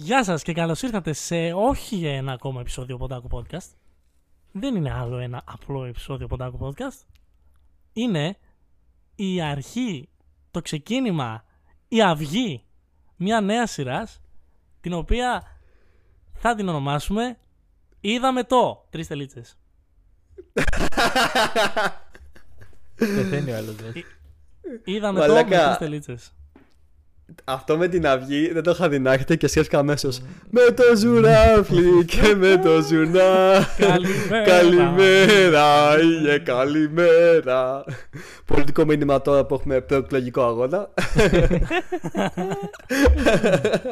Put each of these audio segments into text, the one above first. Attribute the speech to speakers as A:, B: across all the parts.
A: Γεια σας και καλώς ήρθατε σε όχι ένα ακόμα επεισόδιο Ποντάκου Podcast. Δεν είναι άλλο ένα απλό επεισόδιο Ποντάκου Podcast. Είναι η αρχή, το ξεκίνημα, η αυγή μια νέα σειράς την οποία θα την ονομάσουμε Είδαμε το. Τρεις τελίτσες.
B: Πεθαίνει ο άλλος. ρε.
A: Είδαμε το με
C: Μαλάκα.
A: τρεις τελίτσες.
C: Αυτό με την αυγή δεν το είχα δει να έχετε και σκέφτηκα αμέσως. Με το ζουράφλι και με το ζουνά.
A: Καλημέρα.
C: Καλημέρα, ήλιε, καλημέρα. Πολιτικό μήνυμα τώρα που έχουμε προεκλογικό αγώνα.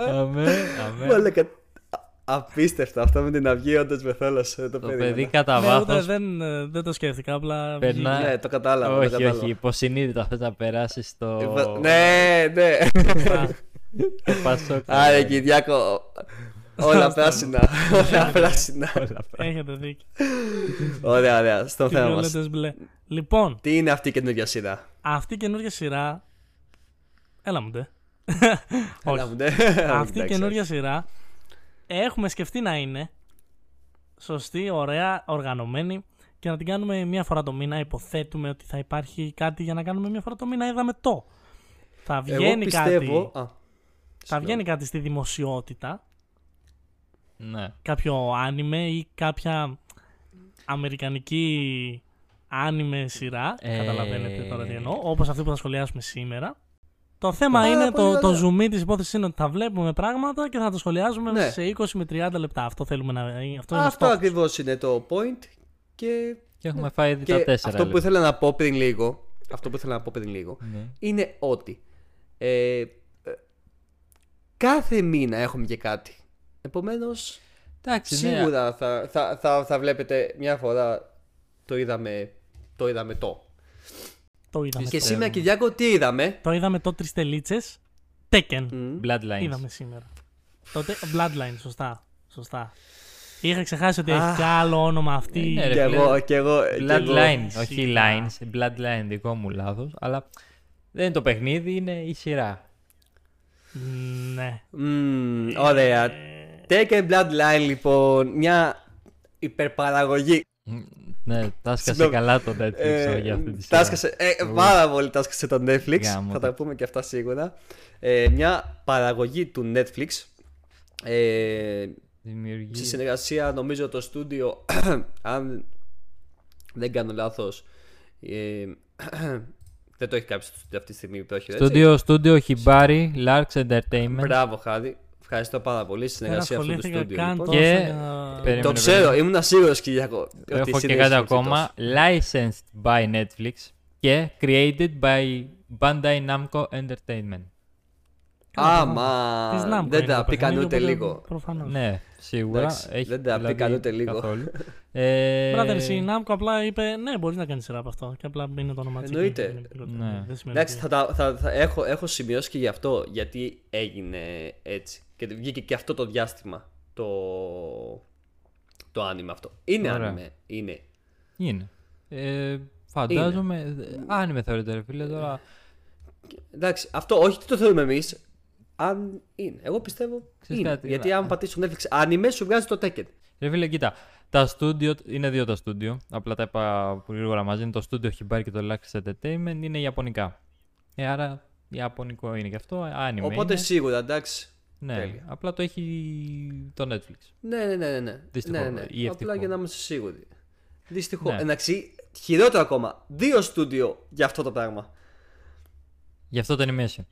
B: Αμέ, αμέ.
C: Μαλάκα, α- Απίστευτο αυτό με την αυγή, όντως με θέλασε. Το,
B: Το
C: περίμενα.
B: παιδί κατά
A: Ναι, ούτε
B: βάθος.
A: δεν, ε, δεν το σκέφτηκα. Απλά.
B: Περνά-
A: βγήκε.
C: Ναι, το κατάλαβα. το
B: Όχι,
C: κατάλαβα.
B: όχι. Υποσυνείδητα θες να περάσεις στο.
C: Ε, Ναι, ναι.
A: Α,
B: Το Πασόκ.
C: Άρε, Κυριάκο. Όλα πράσινα. Όλα πράσινα.
A: Έχετε δίκιο.
C: Ωραία, ωραία. Στο
A: Τι
C: θέμα μας.
A: βιολέτες μπλε. Λοιπόν,
C: Τι είναι αυτή η καινούργια σειρά;
A: αυτή η καινούργια σειρά. Έλα μου ντε.
C: Έλα
A: Όχι.
C: μου, ναι.
A: Αυτή η
C: Εντάξει,
A: καινούργια σειρά έχουμε σκεφτεί να είναι σωστή, ωραία, οργανωμένη και να την κάνουμε μία φορά το μήνα. Υποθέτουμε ότι θα υπάρχει κάτι για να κάνουμε μία φορά το μήνα. Είδαμε το. Θα
C: Εγώ
A: βγαίνει
C: πιστεύω.
A: κάτι.
C: Α,
A: Θα
C: συγγνώμη.
A: βγαίνει κάτι στη δημοσιότητα.
B: Ναι.
A: Κάποιο άνιμε ή κάποια αμερικανική άνιμε σειρά.
B: Ε,
A: Καταλαβαίνετε τώρα τι εννοώ. Όπως αυτή που θα σχολιάσουμε σήμερα. Το θέμα
C: Πάρα
A: είναι,
C: πολύ
A: το, το
C: ωραία.
A: zoom της υπόθεσης είναι ότι θα βλέπουμε πράγματα και θα τα σχολιάζουμε
C: Ναι.
A: σε 20 με 30 λεπτά. Αυτό θέλουμε να... Αυτό είναι ο
C: Αυτό
A: στόχος.
C: ακριβώς είναι το point. Και,
B: Και έχουμε φάει ήδη
C: και
B: τα τέσσερα.
C: αυτό που
B: λεπτά.
C: ήθελα να πω πριν λίγο. Αυτό που ήθελα να πω πριν λίγο.
B: Ναι.
C: Είναι ότι. Ε, ε, κάθε μήνα έχουμε και κάτι. Επομένως,
B: Εντάξει, ναι.
C: σίγουρα θα, θα, θα, θα βλέπετε μια φορά το είδαμε το. Είδαμε το.
A: Το είδαμε.
C: Και
A: το.
C: σήμερα, Κυριάκο, τι είδαμε;
A: Το είδαμε το τρεις τελίτσες. Tekken.
C: Μμ.
B: Bloodlines.
A: Είδαμε σήμερα; Το τε- Bloodline, σωστά. Σωστά. Είχα ξεχάσει ότι
C: Αχ.
A: έχει κι άλλο όνομα αυτή.
B: Ε, ναι, ρε,
C: Και
B: φίλε.
C: εγώ, και εγώ. και εγώ.
B: Bloodline, όχι
A: Σίγουρα.
B: lines. Bloodline δικό μου λάθος. Αλλά δεν είναι το παιχνίδι, είναι η σειρά.
A: Ναι.
C: Μμμ, ωραία. Taken Bloodline, λοιπόν, μια υπερπαραγωγή.
B: Μ, Ναι, τάσκασε
C: Συγγνώμη.
B: καλά το Netflix
C: Ε,
B: για αυτή τη σειρά.
C: τάσκασε, ε, πάρα πολύ τάσκασε το Netflix.
B: Γάμο
C: θα
B: το.
C: τα πούμε και αυτά σίγουρα. Ε, μια παραγωγή του Netflix. Ε,
B: Δημιουργεί.
C: στη συνεργασία νομίζω το στούντιο αν δεν κάνω λάθος ε, δεν το έχει κάποιο στο στούντιο αυτή τη στιγμή που το έχει έτσι.
B: Στούντιο, στούντιο Hibari, Larks Entertainment.
C: Μπράβο Χάρη ευχαριστώ πάρα πολύ στη
A: Δεν
C: συνεργασία αυτού του
A: ασχολήθηκα
C: στούντιο
A: καν
C: λοιπόν.
A: τόσο
B: Και-
A: για-
B: Περίμενε,
C: το ξέρω ήμουν σίγουρος Κυριακό ότι
B: Έχω
C: εσύ
B: και
C: δεν
B: κάτι
C: είσαι
B: ακόμα. Licensed by Netflix και created by Bandai Namco Entertainment.
C: Άμα
A: Της Namco
C: δεν
A: είναι
C: τα
A: το
C: πήγαν
A: παιχνίδι,
C: ούτε
A: οπότε
C: λίγο
A: Προφανώς.
B: Ναι, σίγουρα.
C: Εντάξει,
B: Έχει,
C: δεν τα
B: δηλαδή,
C: πήγαν ούτε λίγο.
B: καθόλου. ε,
A: Brother, η Namco απλά είπε ναι, μπορείς να κάνεις σειρά από αυτό. Και απλά είναι το όνομα της.
C: Εννοείται.
B: Ναι.
A: Δεν σημαίνει
C: Εντάξει,
A: ότι-
C: θα, τα- θα, θα έχω, έχω σημειώσει και γι' αυτό γιατί έγινε έτσι. Και βγήκε και αυτό το διάστημα το, το άνιμε αυτό. Είναι
B: Ωραία.
C: άνιμε. Είναι.
B: Είναι. Ε, φαντάζομαι. Αν με θεωρείτε, ρε φίλε, τώρα.
C: Εντάξει, αυτό όχι τι το θέλουμε εμείς. Αν είναι. Εγώ πιστεύω
B: Ξέρεις
C: είναι.
B: κάτι,
C: γιατί
B: να-
C: αν πατήσεις το Netflix άνιμε σου βγάζει το Tekken.
B: Ρε φίλε, κοίτα. Τα στούντιο, είναι δύο τα στούντιο. Απλά τα είπα πολύ γρήγορα μαζί. Είναι το στούντιο Hibari και το Lax Entertainment. Είναι Ιαπωνικά. Ε, άρα Ιαπωνικό είναι και αυτό. Anime
C: Οπότε
B: είναι.
C: σίγουρα εντάξει.
B: Ναι,
C: τέλεια.
B: απλά το έχει το Netflix.
C: Ναι, ναι, ναι. ναι, ναι.
B: Δυστυχώς,
C: ναι, ναι.
B: ή ευτυχώς.
C: Απλά για να είμαστε σίγουροι. Δυστυχώς.
B: Ναι.
C: Εντάξει, χειρότερο ακόμα. Δύο στούντιο για αυτό το πράγμα.
B: Γι' αυτό το animation.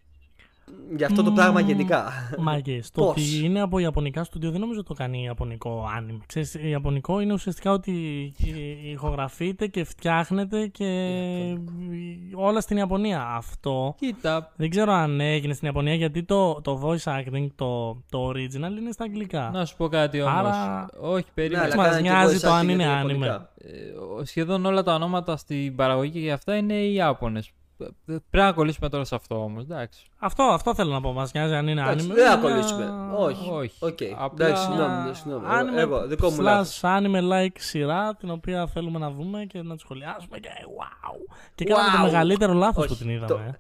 C: Για αυτό το πράγμα γενικά.
A: Μάγκες. Το
C: Πώς;
A: ότι είναι από Ιαπωνικά στούντιο δεν νομίζω το κάνει Ιαπωνικό άνιμ. Ξέρεις, Ιαπωνικό είναι ουσιαστικά ότι ηχογραφείται και φτιάχνεται και όλα στην Ιαπωνία. Αυτό
B: Κοίτα.
A: δεν ξέρω αν έγινε στην Ιαπωνία γιατί το, το voice acting, το, το original είναι στα αγγλικά.
B: Να σου πω κάτι όμως.
A: Άρα-
B: Όχι,
C: Ναι,
B: περίμενε.
C: αλλά
A: μας
C: κάνανε και
A: νοιάζει
C: voice
A: το αν
C: acting
A: είναι
C: για τα
A: anime.
C: Ιαπωνικά.
B: Ε, σχεδόν όλα τα ονόματα στην παραγωγή και αυτά είναι οι Ιάπωνες. Ε, Πρέπει να κολλήσουμε τώρα σε αυτό όμως. Εντάξει.
A: Αυτό, αυτό θέλω να πω. Μας νοιάζει αν είναι
C: Εντάξει,
A: anime.
C: δεν θα
A: Είναι
C: κολλήσουμε. Όχι.
B: Όχι.
C: Οκ.
B: Απλά-
C: Εντάξει, συγγνώμη. συγγνώμη. Εγώ-
A: Anime
C: Εγώ, δικό μου
A: slash
C: λάθος.
A: anime like σειρά την οποία θέλουμε να δούμε και να τη σχολιάσουμε και wow. Και κάναμε το
C: Wow.
A: μεγαλύτερο λάθος
C: Όχι,
A: που την είδαμε.
C: το-
A: ε.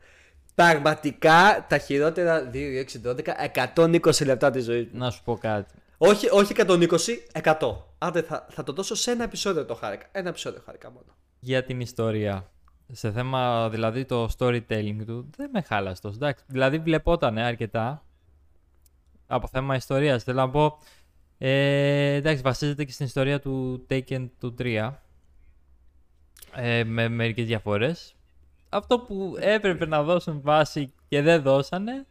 C: Πραγματικά τα χειρότερα 2, 6, 12, 120 λεπτά της ζωής μου.
B: Να σου πω κάτι.
C: Όχι, όχι 120, 100. Άντε θα, θα το δώσω σε ένα επεισόδιο το χάρηκα. Ένα επεισόδιο χάρηκα μόνο.
B: Για την ιστορία. Σε θέμα δηλαδή το storytelling του δεν με χάλασε τόσο. Εντάξει, δηλαδή βλεπόταν αρκετά από θέμα ιστορίας. Θέλω να πω, ε, εντάξει, βασίζεται και στην ιστορία του Taken του 3 ε, με μερικές διαφορές. Αυτό που έπρεπε να δώσουν βάση και δεν δώσανε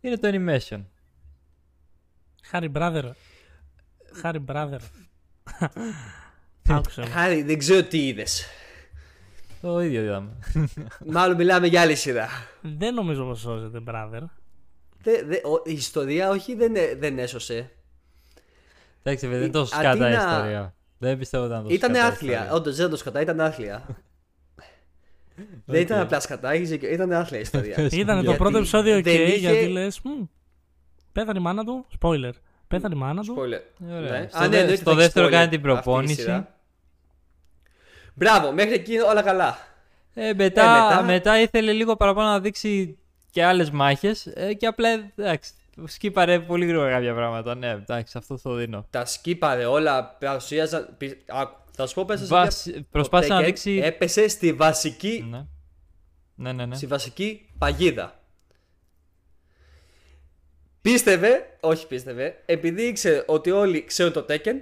B: είναι το animation.
A: Χάρη brother. Χάρη brother. Άκουσε με.
C: Χάρη, δεν ξέρω τι είδες.
B: Το ίδιο είδαμε.
C: Μάλλον μιλάμε για άλλη σειρά.
A: Δεν νομίζω πως σώζεται brother.
C: Δε, δε, ο- η ιστορία όχι δεν, ε- δεν έσωσε.
B: Εντάξει, βέβαια, δεν
C: Η-
B: τόσο
C: αντί
B: σκατά η
C: να-
B: ιστορία. Δεν πιστεύω ότι ήταν τόσο
C: Ήταν
B: σκατά η
C: άθλια.
B: ιστορία.
C: Όντως δεν το σκατά, ήταν άθλια. Δεν ήταν απλά σκατά, έχεις δίκιο, ήταν άθλια η ιστορία.
A: Ήταν το
C: Γιατί
A: πρώτο επεισόδιο
C: δεν
A: ok
C: είχε-
A: γιατί λες «Μμ, Πέθανε η μάνα του. Spoiler. Πέθανε η μάνα του.
C: Spoiler.
B: Ωραία.
C: Ναι.
B: Στο
C: Α, ναι,
B: δε-
C: εννοείται
B: στο
C: θα έχει
B: δεύτερο
C: spoiler
B: κάνει την
C: αυτή η
B: προπόνηση.
C: Σειρά. Μπράβο, μέχρι εκεί όλα καλά.
B: Ε, μετά,
C: μετά-
B: μετά... ήθελε λίγο παραπάνω να δείξει και άλλες μάχες. Ε, και απλά εντάξει. Σκύπαρε πολύ γρήγορα κάποια πράγματα. Ναι, εντάξει, αυτό το δίνω.
C: Τα σκύπαρε όλα, παρουσίαζαν. πι- Άκου, θα σου πω πέσα
B: Βασ- Προσπάθησε να δείξει.
C: Έπεσε στη βασική,
B: Ναι. Ναι, ναι, ναι.
C: στη βασική παγίδα. Πίστευε, όχι πίστευε, επειδή ήξερε ότι όλοι ξέρουν το Tekken,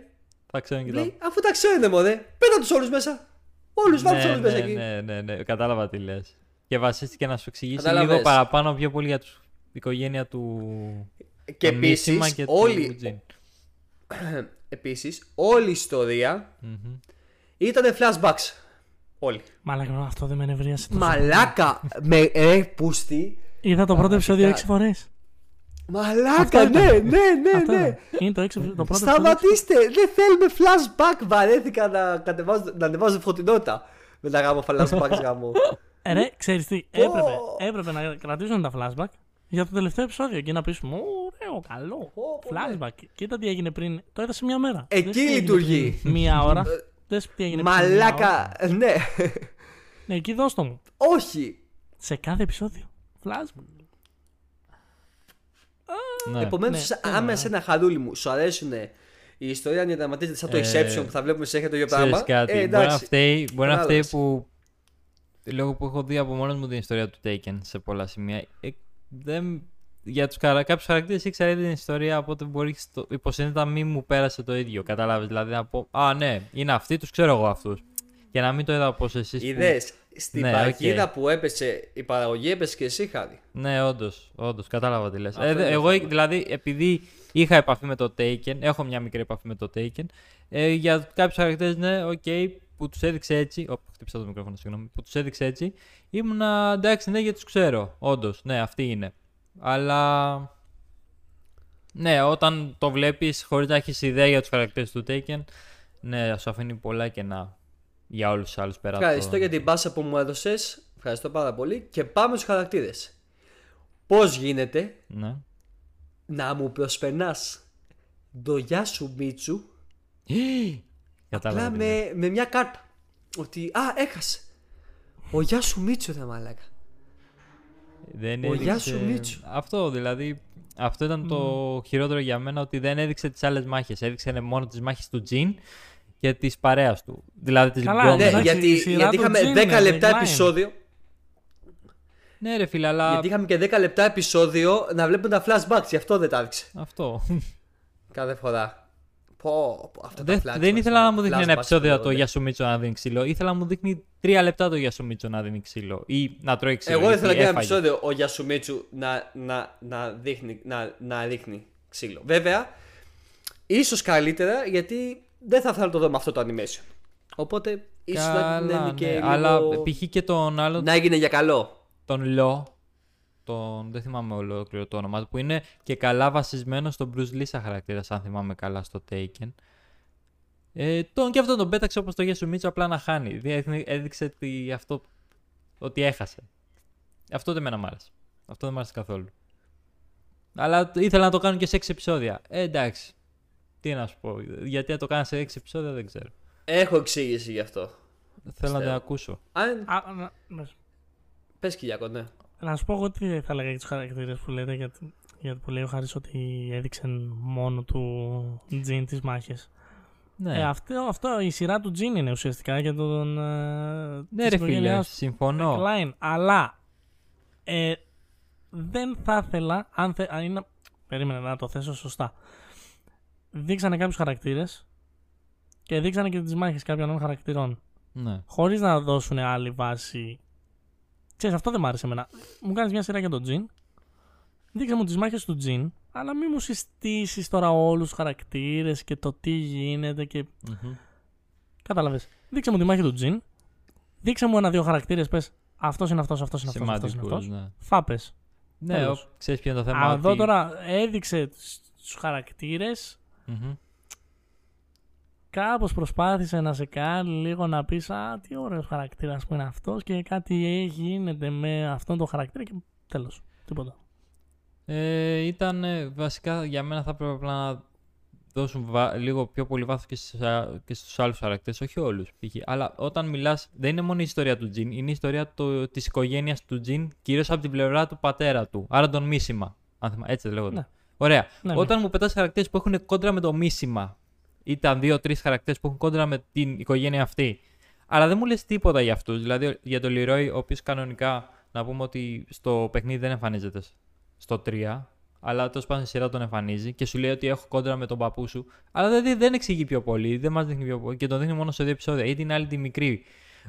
B: Θα ξέρω και το.
C: λέει αφού τα ξέρουν μωρέ, πέτα τους όλους μέσα. Όλους βάλτε τους
B: Ναι,
C: όλους μέσα
B: ναι,
C: εκεί.
B: ναι, ναι, ναι, κατάλαβα τι λες. Και βασίστηκε να σου εξηγήσει
C: Κατάλαβες.
B: λίγο παραπάνω πιο πολύ για τους, την οικογένεια του.
C: Και
B: τον Μίσιμα
C: επίσης,
B: και του
C: όλη,
B: Τζιν.
C: επίσης, όλη η ιστορία
B: Μμμ.
C: ήταν flashbacks. Όλοι.
A: Μαλάκα, αυτό δεν με ενευρίασε τόσο.
C: Μαλάκα, με ρε πούστη.
A: Είδα το πρώτο επεισόδιο
C: Πραγματικά.
A: 6 φορές.
C: Μαλάκα,
A: Αυτό ήταν.
C: ναι, ναι, ναι,
A: Αυτό
C: ναι.
A: ήταν. Είναι το, έξι, το πρώτο επεισόδιο.
C: Σταματήστε! Δεν θέλουμε flashback! Βαρέθηκα να, κατεβάζω, να ανεβάζω φωτεινότητα με τα γάμο flashbacks γάμο.
A: Ε, ρε, ξέρεις τι, έπρεπε, έπρεπε να κρατήσουν τα flashback για το τελευταίο επεισόδιο και να πείσουμε ωραίο, καλό,
C: πω,
A: flashback. Κοίτα τι έγινε πριν, το είδα σε μια μέρα.
C: Εκεί
A: Δες τι έγινε
C: λειτουργεί.
A: πριν Μία ώρα. Δες τι έγινε πριν μία ώρα.
C: Μαλάκα, ναι.
A: Ναι, εκεί δώσ' το μου.
C: Όχι.
A: Σε κάθε επεισόδιο. Flashback.
B: Ναι.
C: Επομένως,
A: ναι,
C: άμα σε ένα χαρούλι μου σου αρέσουν η ιστορία να διαδραματίζεται σαν το
B: Ε,
C: Exception που θα βλέπουμε συνέχεια το ίδιο
B: Ξέρεις
C: πράγμα.
B: κάτι,
C: Ε,
B: μπορεί να
C: εντάξει.
B: φταίει, μπορεί να φταίει
C: Κατάλαβες.
B: που λόγω που έχω δει από μόνος μου την ιστορία του Taken σε πολλά σημεία ε, δεν, για τους χαρα... κάποιους χαρακτήρες ήξερα ήδη την ιστορία οπότε μπορεί στο... υποσυνείδητά μου πέρασε το ίδιο κατάλαβες δηλαδή να πω α ναι είναι αυτοί τους ξέρω εγώ αυτούς και να μην το είδα όπως εσείς που-
C: Είδες στην
B: Ναι,
C: παγίδα
B: οκ.
C: που έπεσε η παραγωγή, έπεσε και εσύ, Χάρη.
B: Ναι, όντως, όντως, κατάλαβα τι λες.
C: Αυτό
B: Ε,
C: είναι
B: δε-
C: το
B: εγώ,
C: θέμα.
B: δηλαδή, επειδή είχα επαφή με το Tekken, έχω μια μικρή επαφή με το Tekken, ε, για κάποιους χαρακτήρες, ναι, οκ, που τους έδειξε έτσι. Ωπ, χτύπησα το μικρόφωνο, συγγνώμη. Που τους έδειξε έτσι. Ήμουνα εντάξει, ναι, γιατί τους ξέρω. Όντως, ναι, αυτοί είναι. Αλλά. Ναι, όταν το βλέπεις χωρίς να έχεις ιδέα για τους χαρακτήρες του Taken, ναι, σου αφήνει πολλά κενά για όλους τους άλλους πέρα. από
C: Ευχαριστώ
B: το-
C: για την μπάσα που μου έδωσες. Ευχαριστώ πάρα πολύ. Και πάμε στους χαρακτήρες. Πώς γίνεται
B: Ναι.
C: να μου προσπερνάς το γεια σου Μίτσου;
B: Κατάλαβα.
C: απλά
B: τι λες.
C: με, με μια κάρτα. Ότι α, έχασε. Ο γεια σου Μίτσου, ρε μαλάκα.
B: Δεν
C: Ο
B: έδειξε...
C: Γεια σου, Μίτσου.
B: Αυτό δηλαδή. Αυτό ήταν το χειρότερο για μένα ότι δεν έδειξε τις άλλες μάχες. Έδειξε μόνο τις μάχες του Τζιν και της παρέας του. Δηλαδή της
A: Καλά,
B: γκόμενας.
C: Ναι,
A: εντάξει,
C: γιατί,
A: η σειρά
C: γιατί
A: του
C: είχαμε
A: Τζιν
C: 10
A: είναι,
C: λεπτά
A: decline.
C: επεισόδιο.
B: Ναι, ρε φίλε, αλλά.
C: Γιατί είχαμε και 10 λεπτά επεισόδιο να βλέπουμε τα flashbacks, γι' αυτό δεν τα έδειξε.
B: Αυτό.
C: Κάθε φορά. Πω, πω, αυτά
B: δεν,
C: τα flashbacks,
B: δεν ήθελα να μου δείχνει ένα
C: flashbacks
B: επεισόδιο το
C: φαινόνται.
B: Γιασουμίτσο να δίνει ξύλο. Ήθελα να μου δείχνει τρία λεπτά το Γιασουμίτσο να δίνει ξύλο. Ή να τρώει ξύλο.
C: Εγώ
B: γιατί
C: ήθελα και ένα
B: έφαγε.
C: επεισόδιο ο Γιασουμίτσου να, να, να, δείχνει, να, να ρίχνει ξύλο. Βέβαια, ίσως καλύτερα γιατί δεν θα ήθελα να το δω με αυτό το animation. Οπότε ίσως να
B: Καλά,
C: είναι και
B: ναι,
C: λίγο...
B: Αλλά π.χ. και τον άλλο
C: να έγινε για καλό.
B: τον Λο, τον, δεν θυμάμαι ολόκληρο το όνομα του, που είναι και καλά βασισμένο στον Bruce Lee σαν χαρακτήρας, αν θυμάμαι καλά στο Taken. Ε, τον και αυτό τον πέταξε όπως το Γέσου Μίτσο απλά να χάνει. Δηλαδή έδειξε ότι, αυτό, ότι έχασε. Αυτό δεν με μ' άρεσε. Αυτό δεν μ' άρεσε καθόλου. Αλλά το- ήθελα να το κάνω και σε 6 επεισόδια. Ε, εντάξει. Τι να σου πω. Γιατί να το κάνω σε 6 επεισόδια δεν ξέρω.
C: Έχω εξήγηση γι' αυτό.
B: Θέλω να την
C: Πιστεύω.
B: ακούσω.
C: Αν...
A: Α, να- ναι.
C: Πες Κυριάκο, ναι.
A: Να σου πω εγώ τι θα έλεγα για τους χαρακτήρες που λέτε, γιατί, γιατί που λέει ο Χάρης ότι έδειξε μόνο του Τζιν τις μάχες.
B: Ναι,
A: Ε, αυτό, αυτό η σειρά του Τζιν είναι ουσιαστικά για τον. Ε,
B: ναι
A: της
B: ρε φίλε,
A: οικογένειάς του.
B: συμφωνώ.
A: Klein. Αλλά ε, δεν θα ήθελα. Αν θε, αν είναι, περίμενε να το θέσω σωστά. Δείξανε κάποιους χαρακτήρες και δείξανε και τις μάχες κάποιων άλλων χαρακτηρών.
B: Ναι.
A: Χωρίς να δώσουν άλλη βάση. Ξέρεις, αυτό δεν μ' άρεσε εμένα. Μου κάνεις μια σειρά για τον Τζιν. Δείξε μου τις μάχες του Τζιν, αλλά μην μου συστήσεις τώρα όλους τους χαρακτήρες και το τι γίνεται και
B: Μμμ.
A: Κατάλαβες. Δείξε μου τη μάχη του Τζιν. Δείξε μου ένα-δύο χαρακτήρες. Πες αυτός είναι αυτός, αυτός είναι αυτός. Αυτός είναι
B: Σημαντικούς,
A: αυτός.
B: ναι.
A: Φάπε.
B: Ναι,
A: Τέλος.
B: ο- ξέρεις ποιο είναι το θέμα.
A: Εδώ
B: ότι-
A: τώρα έδειξε τους χαρακτήρες.
B: Μμμ.
A: Κάπως προσπάθησε να σε κάνει λίγο να πεις Α, τι ωραίος χαρακτήρας που είναι αυτός και κάτι γίνεται με αυτόν τον χαρακτήρα και τέλος. Τίποτα.
B: Ε, ήταν ε, βασικά για μένα θα έπρεπε απλά να δώσουν βα- λίγο πιο πολύ βάθος και, στις, α- και στους άλλους χαρακτήρες, όχι όλους π.χ. Αλλά όταν μιλάς, δεν είναι μόνο η ιστορία του Τζιν, είναι η ιστορία το, της οικογένειας του Τζιν, κυρίως από την πλευρά του πατέρα του, άρα τον Μίσιμα. Αν θυμά, έτσι δεν λέγονται.
A: Ναι.
B: Ωραία.
A: Ναι, ναι.
B: Όταν μου πετάς χαρακτήρες που έχουν κόντρα με το Μίσιμα, ήταν δύο-τρει χαρακτήρες που έχουν κόντρα με την οικογένεια αυτή, αλλά δεν μου λες τίποτα για αυτούς. Δηλαδή για τον Λιρόι, ο οποίος κανονικά να πούμε ότι στο παιχνίδι δεν εμφανίζεται στο 3, αλλά τέλος πάντων στη σειρά τον εμφανίζει και σου λέει ότι έχω κόντρα με τον παππού σου. Αλλά δεν, δεν εξηγεί πιο πολύ, δεν μας δείχνει πιο πολύ και τον δείχνει μόνο σε δύο επεισόδια. Ή την άλλη τη μικρή.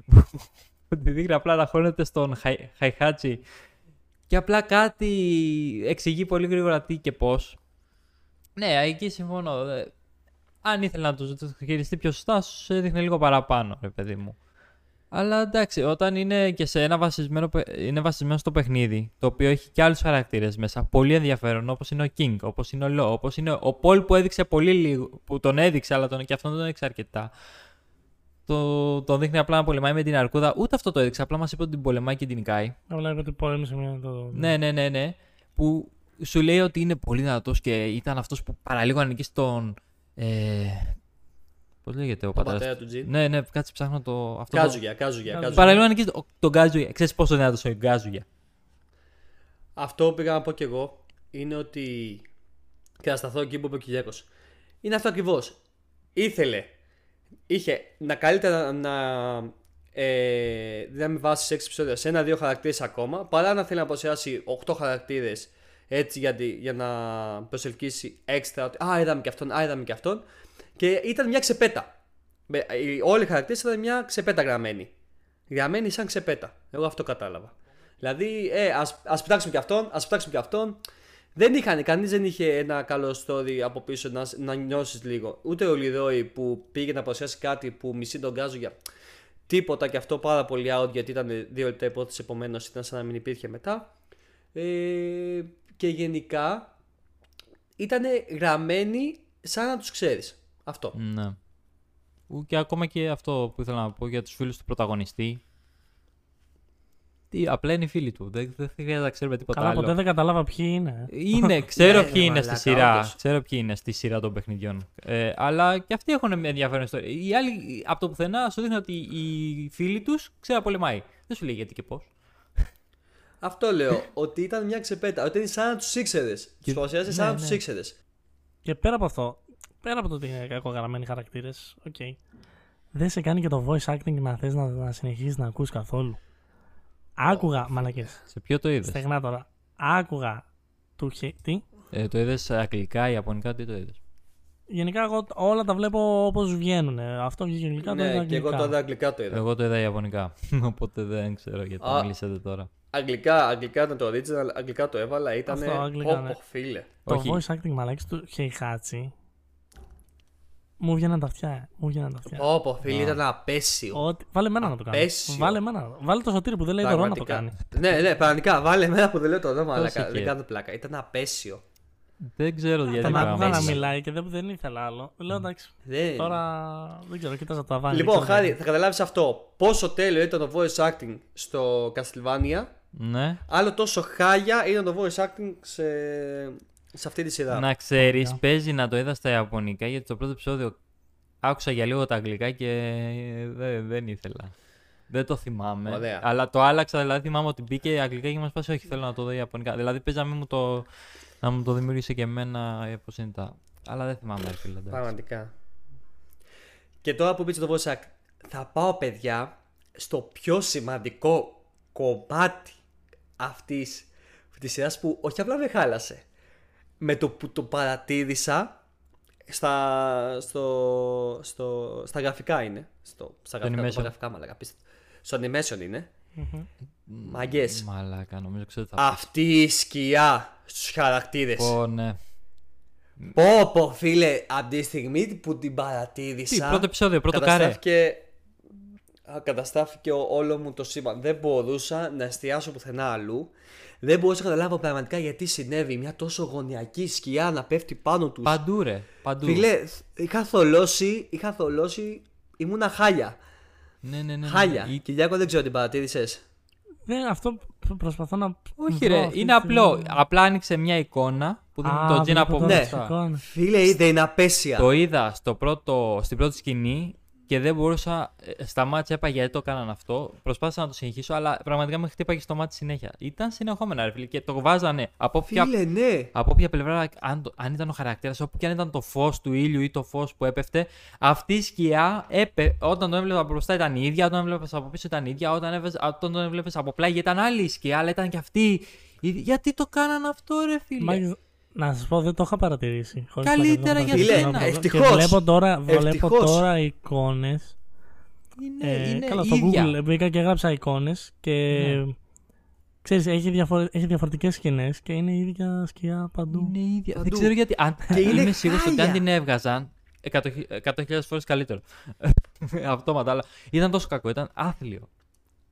B: που τη δείχνει απλά να χώνεται στον Χαϊ- Χαϊχάτσι και απλά κάτι εξηγεί πολύ γρήγορα τι και πώς. Ναι, εκεί συμφωνώ. Ε, Αν ήθελε να το το χειριστεί πιο σωστά, σου έδειχνε λίγο παραπάνω, ρε παιδί μου. Αλλά εντάξει, όταν είναι και σε ένα βασισμένο, παι- είναι βασισμένο στο παιχνίδι, το οποίο έχει και άλλους χαρακτήρες μέσα, πολύ ενδιαφέρον, όπως είναι ο King, όπως είναι ο Λό, όπως είναι ο Πολ που έδειξε πολύ λίγο, που τον έδειξε, αλλά τον, και αυτόν δεν τον έδειξε αρκετά. Το, τον δείχνει απλά να πολεμάει με την αρκούδα. Ούτε αυτό το έδειξε, απλά μας είπε ότι την πολεμάει και την νικάει.
A: Απλά είπε ότι πολέμησε μια. Το...
B: Ναι, ναι, ναι, ναι. Που σου λέει ότι είναι πολύ δυνατός και ήταν αυτός που παραλίγο ανήκει στον. Ε, Πώς λέγεται ο
C: Τον
B: πατέρας.
C: πατέρα του Τζιν.
B: Ναι, ναι, κάτσε ψάχνω το. Αυτό το...
C: Κάζουγια, κάζουγια, κάζουγια.
B: Παραλίγο ανήκει στον τον Γκάζουγια. Ξέρεις πόσο δυνατός ο Γκάζουγια.
C: Αυτό που πήγα να πω κι εγώ είναι ότι. Και θα σταθώ εκεί που είπε ο Κυριάκος. Είναι αυτό ακριβώς. Ήθελε. Είχε να καλύτερα να. Ε, δίναμε βάση σε 6 επεισόδια σε ένα-δύο χαρακτήρες ακόμα, παρά να θέλει να παρουσιάσει 8 χαρακτήρες έτσι για, τη- για να προσελκύσει έξτρα. Ότι, α, είδαμε και αυτόν, α, είδαμε και αυτόν. Και ήταν μια ξεπέτα. Με- οι- Όλοι οι χαρακτήρες ήταν μια ξεπέτα γραμμένη. Γραμμένη σαν ξεπέτα. Εγώ αυτό κατάλαβα. Δηλαδή, ε, ας, ας πετάξουμε και αυτόν, ας πετάξουμε και αυτόν. Δεν είχαν, κανείς δεν είχε ένα καλό story από πίσω να, να νιώσεις λίγο. Ούτε ο Λιδόη που πήγε να παρουσιάσει κάτι που μισεί τον γκάζο για τίποτα και αυτό πάρα πολύ out γιατί ήταν δύο λεπτά υπόθεση επομένως ήταν σαν να μην υπήρχε μετά. Ε, και γενικά ήταν γραμμένοι σαν να τους ξέρεις. Αυτό.
B: Ναι. Ου, Και ακόμα και αυτό που ήθελα να πω για τους φίλους του πρωταγωνιστή. Τι, απλά είναι οι φίλοι του. Δεν, δεν χρειάζεται να ξέρουμε τίποτα
A: Καλά,
B: άλλο.
A: ποτέ δεν κατάλαβα ποιοι είναι.
B: Είναι, ξέρω
C: Ναι,
B: ποιοι είναι
C: μαλάκα,
B: στη σειρά.
C: όντως.
B: Ξέρω ποιοι είναι στη σειρά των παιχνιδιών. Ε, αλλά και αυτοί έχουν μια ενδιαφέρον ιστορία. Οι άλλοι από το πουθενά σου δείχνουν ότι οι φίλοι τους ξέρουν να πολεμάει. Δεν σου λέει γιατί και πώς.
C: Αυτό λέω, ότι ήταν μια ξεπέτα. Ότι είναι σαν να τους ήξερες. Τους παρουσιάζεις σαν
B: ναι,
C: να τους
B: ναι.
C: ήξερες.
A: Και πέρα από αυτό, πέρα από το ότι είναι κακογραμμένοι χαρακτήρες, οκ. Δεν σε κάνει και το voice acting να θες να, να συνεχίσει να ακούς καθόλου. Άκουγα, μαλακές.
B: Σε ποιο το είδες;
A: Στεγνά τώρα. Άκουγα του χε... Τι;
B: Ε, το είδες αγγλικά, ιαπωνικά, τι το είδες;
A: Γενικά εγώ όλα τα βλέπω όπως βγαίνουν. Αυτό βγήκε αγγλικά, το είδα
C: Ναι, και
A: αγγλικά.
C: εγώ τώρα αγγλικά το είδα.
B: Εγώ το είδα ιαπωνικά. Οπότε δεν ξέρω γιατί
C: Α.
B: μιλήσατε τώρα.
C: Αγγλικά, αγγλικά ήταν το original, αγγλικά το έβαλα. Ήταν.
A: Αυτό, αγγλικά, ναι.
C: φίλε.
A: Το
B: Όχι.
A: voice acting μαλάκι του Χεϊχάτσι. Μου βγαίναν τα αυτιά. ε. Μου βγαίναν τα αυτιά.
C: Όπο, φίλε, ήταν απέσιο.
A: Ότι... Βάλε εμένα να το κάνεις.
C: Απέσιο.
A: Βάλε εμένα. Βάλε το σωτήρι που δεν λέει το ρο να το
C: Πραγματικά.
A: κάνεις.
C: Ναι, ναι, πραγματικά. Βάλε εμένα που δεν λέω το όνομα, αλλά
B: Πώς είχε.
C: δεν κάνω πλάκα. Ήταν απέσιο.
B: Δεν ξέρω γιατί
A: Τον άκουγα να
B: πράγμα.
A: μιλάει και δεν, δεν ήθελα άλλο. Λέω εντάξει.
C: Δεν...
A: Τώρα δεν ξέρω, κοίταζα το αβάνι.
C: Λοιπόν,
A: δεν ξέρω.
C: Χάρη, θα καταλάβεις αυτό. Πόσο τέλειο ήταν το voice acting στο Castlevania,
B: Ναι.
C: άλλο τόσο χάλια ήταν το voice acting σε, σε αυτή τη σειρά.
B: Να ξέρεις,
A: Ωραία.
B: παίζει να το είδα στα Ιαπωνικά γιατί το πρώτο επεισόδιο άκουσα για λίγο τα αγγλικά και δεν, δεν ήθελα. Δεν το θυμάμαι.
C: Ωραία.
B: Αλλά το άλλαξα, δηλαδή θυμάμαι ότι μπήκε αγγλικά και μας πάσει, όχι θέλω να το δω ιαπωνικά. Δηλαδή παίζει να μην μου το, να μου το δημιούργησε και εμένα η αποσύνητα. Αλλά δεν θυμάμαι, ρε φίλε. εντάξει.
C: Πραγματικά. Και τώρα που πείτε το voice act, θα πάω παιδιά στο πιο σημαντικό κομμάτι αυτής της σειράς που όχι απλά με χάλασε. Με το που το παρατήρησα στα, στο, στο, στα γραφικά είναι. Στο, στα γραφικά,
B: animation.
C: το γραφικά μαλακα, πείστε. Στο animation είναι. Μαγκές.
B: Μαλάκα, νομίζω ξέρω τι θα
C: Αυτή η σκιά στους χαρακτήρες.
B: πω. Ναι.
C: Πω πω φίλε, από τη στιγμή που την
B: Τι,
C: παρατήρησα
B: πρώτο επεισόδιο, πρώτο καρέ.
C: καταστάθηκε, α, καταστάθηκε ο- όλο μου το σύμπαν. Δεν μπορούσα να εστιάσω πουθενά αλλού. Δεν μπορούσα να καταλάβω πραγματικά γιατί συνέβη μια τόσο γωνιακή σκιά να πέφτει πάνω τους.
B: Παντού, ρε. Παντού.
C: Φίλε, είχα θολώσει, είχα θολώσει, ήμουνα χάλια.
B: Ναι, ναι, ναι, ναι.
C: Χάλια.
B: Ή-
C: Κυριάκο δεν ξέρω την παρατήρησες.
A: Δεν, αυτό προ- προσπαθώ να.
B: Όχι,
A: βρω
B: ρε.
A: αυτή
B: Είναι
A: τη
B: απλό.
A: στιγμή.
B: Απλά άνοιξε μια εικόνα που δίνει
A: Α,
B: το Τζιν
A: βλέπω
B: από
A: τώρα
C: Ναι.
A: τις
B: μπροστά.
A: εικόνες.
C: Φίλε, είδε είναι απέσια.
B: Το είδα στο πρώτο, στην πρώτη σκηνή και δεν μπορούσα. ε, Σταμάτησα, είπα γιατί το έκαναν αυτό. Προσπάθησα να το συνεχίσω, αλλά πραγματικά με χτύπαγε στο μάτι συνέχεια. Ήταν συνεχόμενα, ρε φίλε, και το βάζανε από όποια,
C: Φίλε, ναι.
B: από όποια πλευρά, αν, το- αν ήταν ο χαρακτήρας, όπου και αν ήταν το φως του ήλιου ή το φως που έπεφτε, αυτή η σκιά έπε, όταν τον έβλεπε από μπροστά ήταν η ίδια, όταν τον έβλεπες από πίσω ήταν η ίδια, όταν, έβαιζε- όταν τον έβλεπες από πλάγι ήταν άλλη η σκιά, αλλά ήταν και αυτή. η ίδια. Γιατί το κάναν αυτό, ρε φίλε;
A: Μάκης, να σας πω, δεν το είχα παρατηρήσει. Χωρίς
B: Καλύτερα
A: πλάκα, δεν το
B: για
A: είχα
B: σένα.
A: παρατηρήσει.
C: Φίλε,
A: Και
C: ευτυχώς.
A: Βλέπω τώρα, βλέπω
C: Ευτυχώς.
A: τώρα εικόνες.
B: είναι,
A: Ε,
B: είναι
A: καλά, στο
B: ίδια.
A: Google μπήκα και έγραψα εικόνες και.
B: Ναι.
A: Ξέρεις, έχει, διαφορε... έχει διαφορετικές σκηνές και είναι η ίδια σκιά παντού.
B: Είναι ίδια. Δεν
C: Παντού.
B: ξέρω γιατί. Αν,
C: Και είναι
B: είμαι σίγουρος ότι αν
C: χάλια.
B: την έβγαζαν 100.000 φορές καλύτερο. Αυτόματα, αλλά ήταν τόσο κακό, ήταν άθλιο.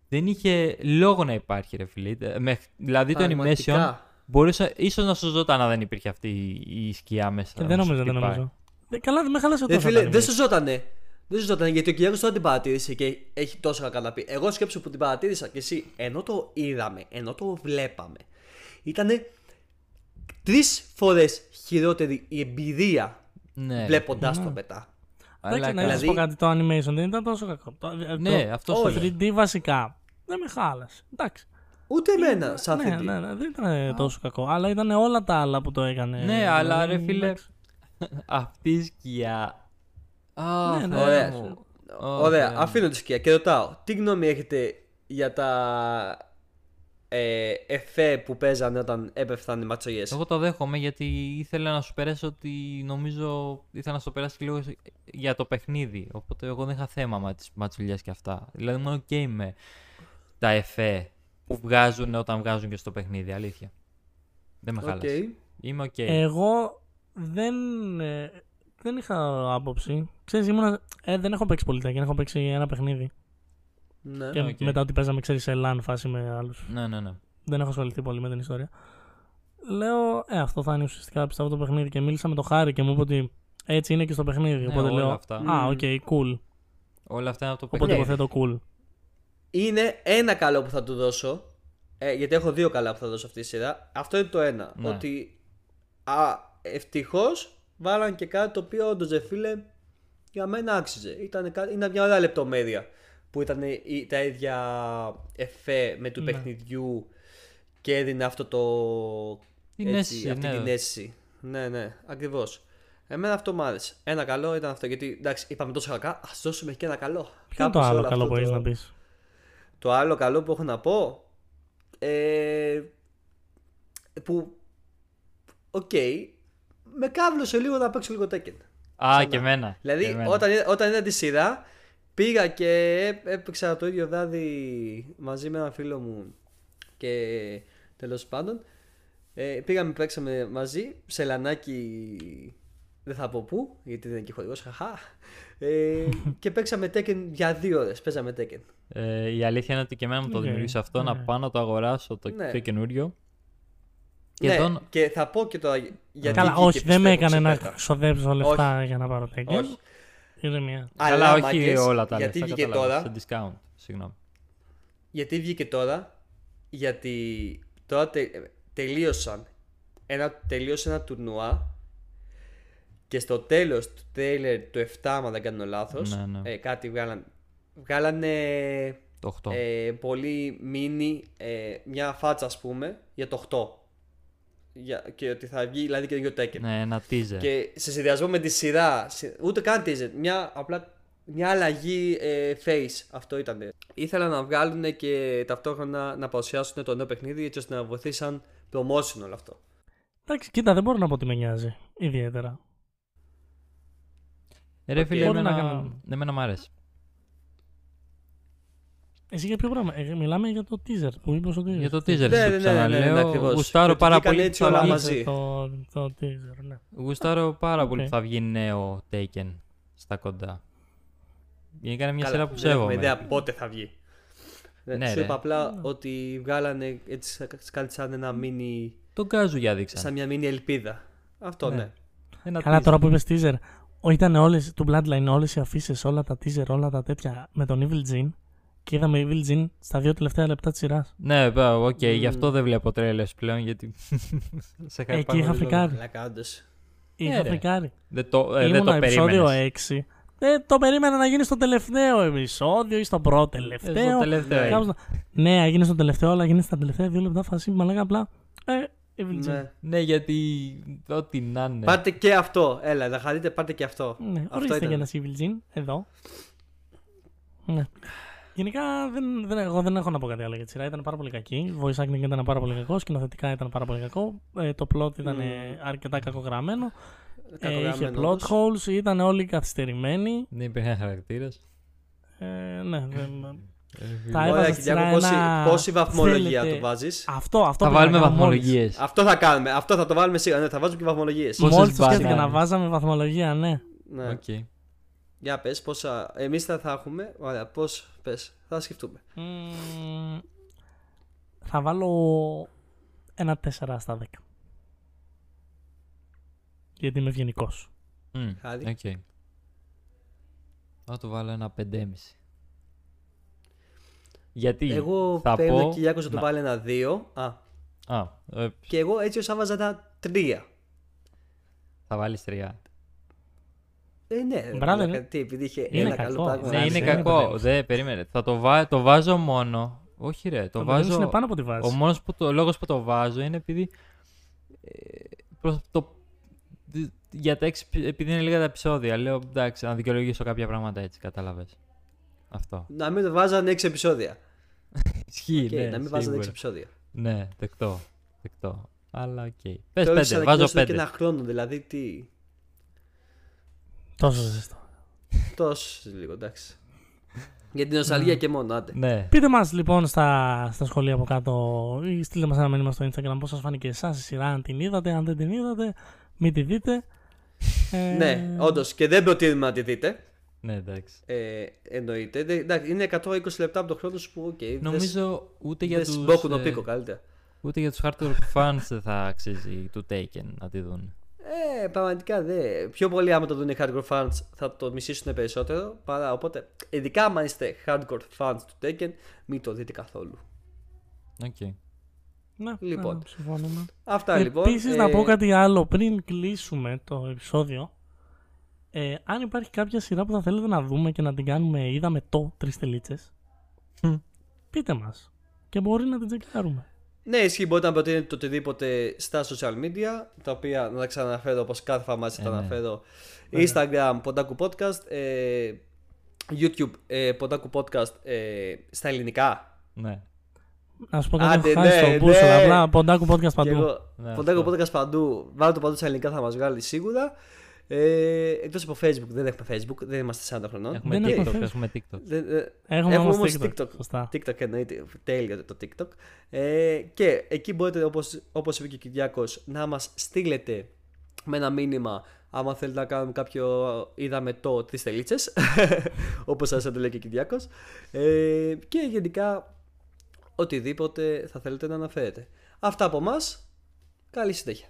B: Δεν είχε λόγο να υπάρχει, ρε φίλε. Ε, με- δηλαδή το animation
C: Πραγματικά.
B: μπορούσε ίσως να σου ζώταν αν δεν υπήρχε αυτή η, η σκιά μέσα.
A: Και
B: να
A: δεν
B: σου
A: νομίζω, δεν
B: χτυπάει.
A: νομίζω. Ε, Καλά, δεν με χάλασε
C: Ρε
A: τόσο.
C: φίλε,
A: το
C: δεν
A: anime.
C: σου ζώτανε. Δεν σου ζώτανε γιατί ο Κυριάκος τώρα την παρατήρησε και έχει τόσο κακά να πει. Εγώ σκέψω που την παρατήρησα και εσύ, ενώ το είδαμε, ενώ το βλέπαμε, ήταν τρεις φορές χειρότερη η εμπειρία
B: Ναι,
C: βλέποντάς
A: Ναι.
C: το μετά.
B: αλλά
A: Εντάξει, να
B: καλά.
A: σας
C: Δηλαδή-
A: πω κάτι, το animation δεν ήταν τόσο κακό. Το, ε,
B: Ναι,
A: το,
B: αυτό
A: το
B: σου λέω.
A: 3D βασικά δεν με χάλασε. Εντάξει.
C: Ούτε εμένα, σαν
A: ναι,
C: θετή.
A: ναι, ναι, δεν ήταν τόσο κακό. Αλλά ήταν όλα τα άλλα που το έκανε.
B: Ναι, αλλά,
A: Δηλαδή,
B: ρε, φίλε,
A: εντάξει.
B: Αυτή η σκιά. Α,
A: Ναι, ναι.
B: Θεέ
C: Ωραία.
B: μου. Ω,
C: Ωραία,
B: Θεέ μου.
C: αφήνω τη σκιά και ρωτάω, τι γνώμη έχετε για τα ε, εφέ που παίζανε όταν έπεφταν οι ματσογιές;
B: Εγώ το δέχομαι γιατί ήθελα να σου περάσω ότι νομίζω ήθελα να σου περάσει και λίγο για το παιχνίδι. Οπότε εγώ δεν είχα θέμα με τι ματσουλιέ και αυτά. Δηλαδή είμαι ok με τα εφέ που βγάζουν όταν βγάζουν και στο παιχνίδι. Αλήθεια. Δεν με
C: Οκ.
B: χάλασε. Είμαι ok.
A: Εγώ δεν, ε, δεν είχα άποψη. Ξέρεις, ήμουνα, ε, δεν έχω παίξει πολύ Tekken, έχω παίξει ένα παιχνίδι.
C: Ναι.
A: και
B: οκ.
A: μετά ότι παίζαμε, ξέρεις, σε LAN φάση με άλλους.
B: Ναι, ναι, ναι.
A: Δεν έχω ασχοληθεί πολύ με την ιστορία. Λέω, ε, αυτό θα είναι ουσιαστικά πιστεύω το παιχνίδι. Και μίλησα με το Χάρη και μου είπε ότι έτσι είναι και στο παιχνίδι.
B: Ναι,
A: οπότε
B: όλα
A: λέω,
B: αυτά.
A: Α, οκ, cool.
B: Όλα αυτά είναι από το
A: Οπότε
C: Ναι.
B: παιχνίδι.
A: υποθέτω cool.
C: Είναι ένα καλό που θα του δώσω. Ε, γιατί έχω δύο καλά που θα δώσω αυτή τη σειρά. Αυτό είναι το ένα.
B: Ναι.
C: Ότι α, ευτυχώς βάλαν και κάτι το οποίο όντως ρε φίλε για μένα άξιζε. Ήταν, κα- είναι μια ωραία λεπτομέρεια που ήταν η- τα ίδια εφέ με του
A: Ναι.
C: παιχνιδιού και έδινε αυτό το.
B: Την
C: έτσι,
B: αίσθηση,
C: αυτή
B: ναι.
C: την αίσθηση. Ναι, ναι, ακριβώς. Εμένα αυτό μου άρεσε. Ένα καλό ήταν αυτό. Γιατί εντάξει, είπαμε τόσο κακά, ας δώσουμε και ένα καλό.
A: Ποιο είναι το
C: Κάπως
A: άλλο
C: όλο
A: καλό
C: αυτό
A: που
C: το-
A: έχει να πεις;
C: Το άλλο καλό που έχω να πω. Ε, που. Οκ. με καύλωσε λίγο να παίξω λίγο Tekken.
B: Α,
C: Ξανά.
B: και εμένα.
C: Δηλαδή,
B: και εμένα.
C: όταν, είδα- όταν είδα τη σειρά, πήγα και έ- έπαιξα το ίδιο βράδυ μαζί με ένα φίλο μου και τέλος πάντων. Ε, πήγαμε, παίξαμε μαζί σε λανάκι. Δεν θα πω πού, γιατί δεν είναι και χορηγός, χαχά. Ε, και παίξαμε Tekken για δύο ώρες. Παίζαμε Tekken.
B: Ε, η αλήθεια είναι ότι και εμένα μου το
A: Οκ,
B: δημιούργησε αυτό να
A: ναι.
B: πάω να το αγοράσω το,
C: Ναι.
B: το καινούριο. Και
C: ναι,
B: τον-
C: και θα πω και τώρα γιατί
A: Καλά,
C: βγήκε,
A: όχι, δεν με
C: πιστεύω,
A: έκανε να
C: ξεπέτα.
A: ξοδέψω λεφτά για να πάρω Tekken.
C: Όχι.
A: Ηρεμία.
C: Αλλά,
B: Καλά, όχι
C: μάγκες,
B: όλα τα
C: γιατί
B: λεφτά.
C: βγήκε
B: κατάλαβα,
C: τώρα,
B: Σε discount. Συγγνώμη.
C: γιατί βγήκε τώρα, γιατί τώρα τε- τελείωσαν ένα, τελείωσε ένα τουρνουά και στο τέλος του τρέιλερ του 7, αν δεν κάνω λάθος,
B: Ναι, ναι.
C: ε, κάτι βγάλαν, βγάλανε
B: Το 8.
C: ε, πολύ μίνι ε, μια φάτσα ας πούμε για το 8 για, και ότι θα βγει δηλαδή και το Tekken
B: Ναι, ένα teaser.
C: και σε συνδυασμό με τη σειρά σε- ούτε καν teaser μια απλά μια αλλαγή ε, face αυτό ήταν ήθελα να βγάλουν και ταυτόχρονα να παρουσιάσουν το νέο παιχνίδι έτσι ώστε να βοηθήσαν promotion όλο αυτό
A: Εντάξει, κοίτα, δεν μπορώ να πω ότι με νοιάζει ιδιαίτερα.
B: Ε, Ρε φίλε,
A: Μπορεί να
B: εμένα,
A: κάνουν.
B: εμένα μ' αρέσει.
A: Εσύ για ποιο πράγμα, ε, μιλάμε για το teaser που είπες ότι.
B: Για το
C: Ναι,
B: teaser,
C: ναι,
B: σου
C: ναι, ναι,
B: ξαναλέω.
C: ναι, ακριβώς.
B: Γουστάρω
C: Και ότι
B: πάρα
C: βγήκαν
B: πολύ.
C: έτσι
B: που θα
C: όλα
B: βγει-
C: μαζί.
A: Το, το teaser, ναι.
B: Γουστάρω πάρα πολύ
A: Οκ.
B: που θα βγει νέο Tekken στα κοντά. Γενικά είναι μια
C: Καλά,
B: σειρά που
C: δεν έχουμε
B: σέβομαι.
C: ιδέα πότε θα βγει. Ναι,
B: Ναι,
C: σου
B: ρε.
C: είπα απλά ότι βγάλανε έτσι σαν- κάτι σαν ένα μίνι,
B: Τον Κάζουγια δείξαν.
C: σαν μια μίνι ελπίδα. Αυτό
B: Ναι.
C: ναι.
B: Ένα
A: Καλά,
B: teaser.
A: τώρα που είπες teaser, ο- ήταν όλες, του Bloodline όλες οι αφίσες, όλα τα teaser, όλα τα τέτοια με τον Evil Jin. Και είδαμε Evil Jin στα δύο τελευταία λεπτά της σειράς.
B: Ναι, πα, οκ, γι'
C: Μμμ.
B: αυτό δεν βλέπω τρέλες πλέον γιατί. σε
A: Εκεί
B: χαρπάνω
A: είχα
B: λίγο.
A: φρικάρει.
C: Αλλά όντως.
A: Είχα
B: Ναι, ρε.
A: φρικάρει.
B: Δεν το, ε, δεν
A: Ήμουνα
B: το
A: επεισόδιο
B: περίμενες.
A: 6. Δεν το περίμενα να γίνει στο τελευταίο επεισόδιο ή στο πρώτο
B: Ε,
A: τελευταίο.
B: στο τελευταίο.
C: Ναι.
B: ε.
A: Κάπως να- Ναι, έγινε στο τελευταίο, αλλά έγινε στα τελευταία δύο λεπτά φάση. Μα λέγα απλά. Ε, Evil Gene.
C: Ναι.
B: Ναι, γιατί ό,τι να είναι.
C: Πάρτε και αυτό. Έλα, να χαρείτε, πάρτε και αυτό.
A: Ναι,
C: Αυτό
A: ορίστε
C: ήταν.
A: για ένα Evil Gene, εδώ. Ναι. Γενικά δεν, δεν, εγώ δεν έχω να πω κάτι άλλο για τη σειρά. Ήταν πάρα πολύ κακή. Η voice acting ήταν πάρα πολύ κακό. Σκηνοθετικά ήταν πάρα πολύ κακό. Ε, το plot ήταν ε, αρκετά κακογραμμένο. Ε, είχε
C: Κακογραμμένο,
A: plot
C: όντως.
A: holes. Ήταν όλοι καθυστερημένοι.
B: Δεν υπήρχαν χαρακτήρες.
A: Ε, ναι, δεν,
B: Ε,
A: Τα
C: Ωραία,
A: έβαζα στη
C: Κυριάκο,
A: σειρά
C: πόση,
A: ένα-
C: πόση βαθμολογία
A: θέλετε-
C: του βάζεις;
A: Αυτό, αυτό
B: Θα
A: πήγα να
B: βάλουμε
A: κάνω μόλις.
B: βαθμολογίες.
C: Αυτό θα κάνουμε. Αυτό θα το βάλουμε σίγουρα. Ναι, θα βάζουμε και βαθμολογίες.
B: Πόσες
A: Μόλις το σκέφτηκα
B: μπανάνες.
A: να βάζαμε βαθμολογία, ναι.
C: Ναι.
B: Οκ.
C: Για πες πόσα. Εμείς θα, θα έχουμε. Ωραία, πώς. Πες. Θα σκεφτούμε.
A: Μμμ, θα βάλω ένα 4 στα 10. Γιατί είμαι ευγενικός.
B: Μμ,
C: Χάρη.
B: οκ. Θα το βάλω ένα 5,5. Γιατί
C: Εγώ
B: θα
C: παίρνω
B: πω...
C: και Κυριάκο να το
B: να-
C: βάλει ένα 2. Α,
B: Α, ε,
C: και εγώ έτσι ω άβαζα ένα 3.
B: θα βάλεις τρία.
C: Ε, ναι, ρε,
A: Μπράβο,
C: μαλάκα,
A: ρε.
C: τι, επειδή είχε
A: Είναι
C: ένα
A: κακό.
C: καλό πράγμα.
B: Ναι,
C: να
B: είναι
C: είσαι.
A: δεν
B: κακό.
A: είναι
B: Δεν, περίμενε. Θα το, βά... το βάζω μόνο... Όχι ρε, το,
A: Το
B: βάζω...
A: είναι πάνω από τη βάση.
B: Ο μόνος που το, λόγος που το βάζω είναι επειδή... Ε, προς το, δι- για τα έξι, επειδή είναι λίγα τα επεισόδια. Λέω εντάξει, να δικαιολογήσω κάποια πράγματα έτσι, κατάλαβες. Αυτό.
C: Να μην το βάζανε 6 επεισόδια.
B: Ισχύει,
C: Οκ,
B: ναι,
C: να μην βάζανε 6
B: σίγουρα.
C: επεισόδια.
B: Ναι, δεκτό. δεκτό. Αλλά οκ. Πες
C: Το
B: πέντε,
C: έχεις
B: βάζω
C: ανακοινώσει
B: πέντε.
C: και ένα χρόνο, δηλαδή τι.
A: Τόσο ζεστό.
C: Τόσο λίγο, εντάξει. Για την νοσταλγία και μόνο, άντε.
B: Ναι.
A: Πείτε μας λοιπόν στα, στα σχόλια από κάτω ή στείλτε μας ένα μήνυμα στο Instagram πώς σας φάνηκε εσάς η σειρά, αν την είδατε, αν δεν την είδατε, μην τη δείτε. Ε,
C: Ναι, όντως και δεν προτείνουμε να τη δείτε.
B: Ναι, εντάξει.
C: Ε, εννοείται. Δεν- εντάξει, είναι 120 λεπτά από το χρόνο σου που. Okay,
B: Νομίζω ούτε για
C: Δεν
B: τους,
C: σμπόκουν ο
B: ε,
C: πίκο καλύτερα.
B: ούτε για τους hardcore fans δεν θα αξίζει του Taken να τη δουν.
C: Ε, πραγματικά δεν. Πιο πολύ άμα το δουν οι hardcore fans θα το μισήσουν περισσότερο. Παρά, οπότε, ειδικά άμα είστε hardcore fans του Taken, μην το δείτε καθόλου.
B: Οκ.
A: ναι,
C: Λοιπόν.
A: ναι, συμφωνούμε.
C: Αυτά λοιπόν.
A: Επίσης
C: ε,
A: να πω κάτι άλλο πριν κλείσουμε το επεισόδιο. Ε, αν υπάρχει κάποια σειρά που θα θέλετε να δούμε και να την κάνουμε είδαμε το τρεις τελίτσες,
B: Μμ.
A: πείτε μας και μπορεί να την τσεκάρουμε.
C: Ναι, ισχύει. Μπορείτε να προτείνετε το οτιδήποτε στα social media, τα οποία να τα ξαναφέρω όπως κάθε φορά μαζί τα
B: Ε, ναι.
C: αναφέρω. Instagram, Podaku Podcast, ε, YouTube, ε, Podaku Podcast ε, στα ελληνικά.
B: Ναι.
A: Να σου πω κάτι,
C: Άντε,
A: έχω χάσει
C: ναι,
A: το μπούσουλα,
C: ναι.
A: απλά ποντάκου podcast
C: Και
A: παντού.
C: εγώ,
B: Ναι,
C: Podaku
B: αυτό.
C: Podcast παντού. Βάλτε το παντού στα ελληνικά θα μας βγάλει σίγουρα. Ε, Εκτός από Facebook, δεν έχουμε Facebook, δεν είμαστε 40 χρονών.
B: Έχουμε
A: Δεν
C: Και-
A: έχω
B: TikTok,
A: Facebook.
B: έχουμε TikTok.
C: δεν- ε,
A: Έχουμε,
C: Έχουμε
A: όμως
C: όμως
A: TikTok.
C: TikTok.
A: Σωστά.
C: TikTok εννοείται, τέλειο το TikTok. Ε, και εκεί μπορείτε, όπως, όπως είπε και ο Κυριάκος, να μας στείλετε με ένα μήνυμα άμα θέλετε να κάνουμε κάποιο είδαμε το τρεις τελίτσες, όπως σας το λέει και ο Κυριάκος. Ε, και γενικά οτιδήποτε θα θέλετε να αναφέρετε. Αυτά από μας. Καλή συνέχεια.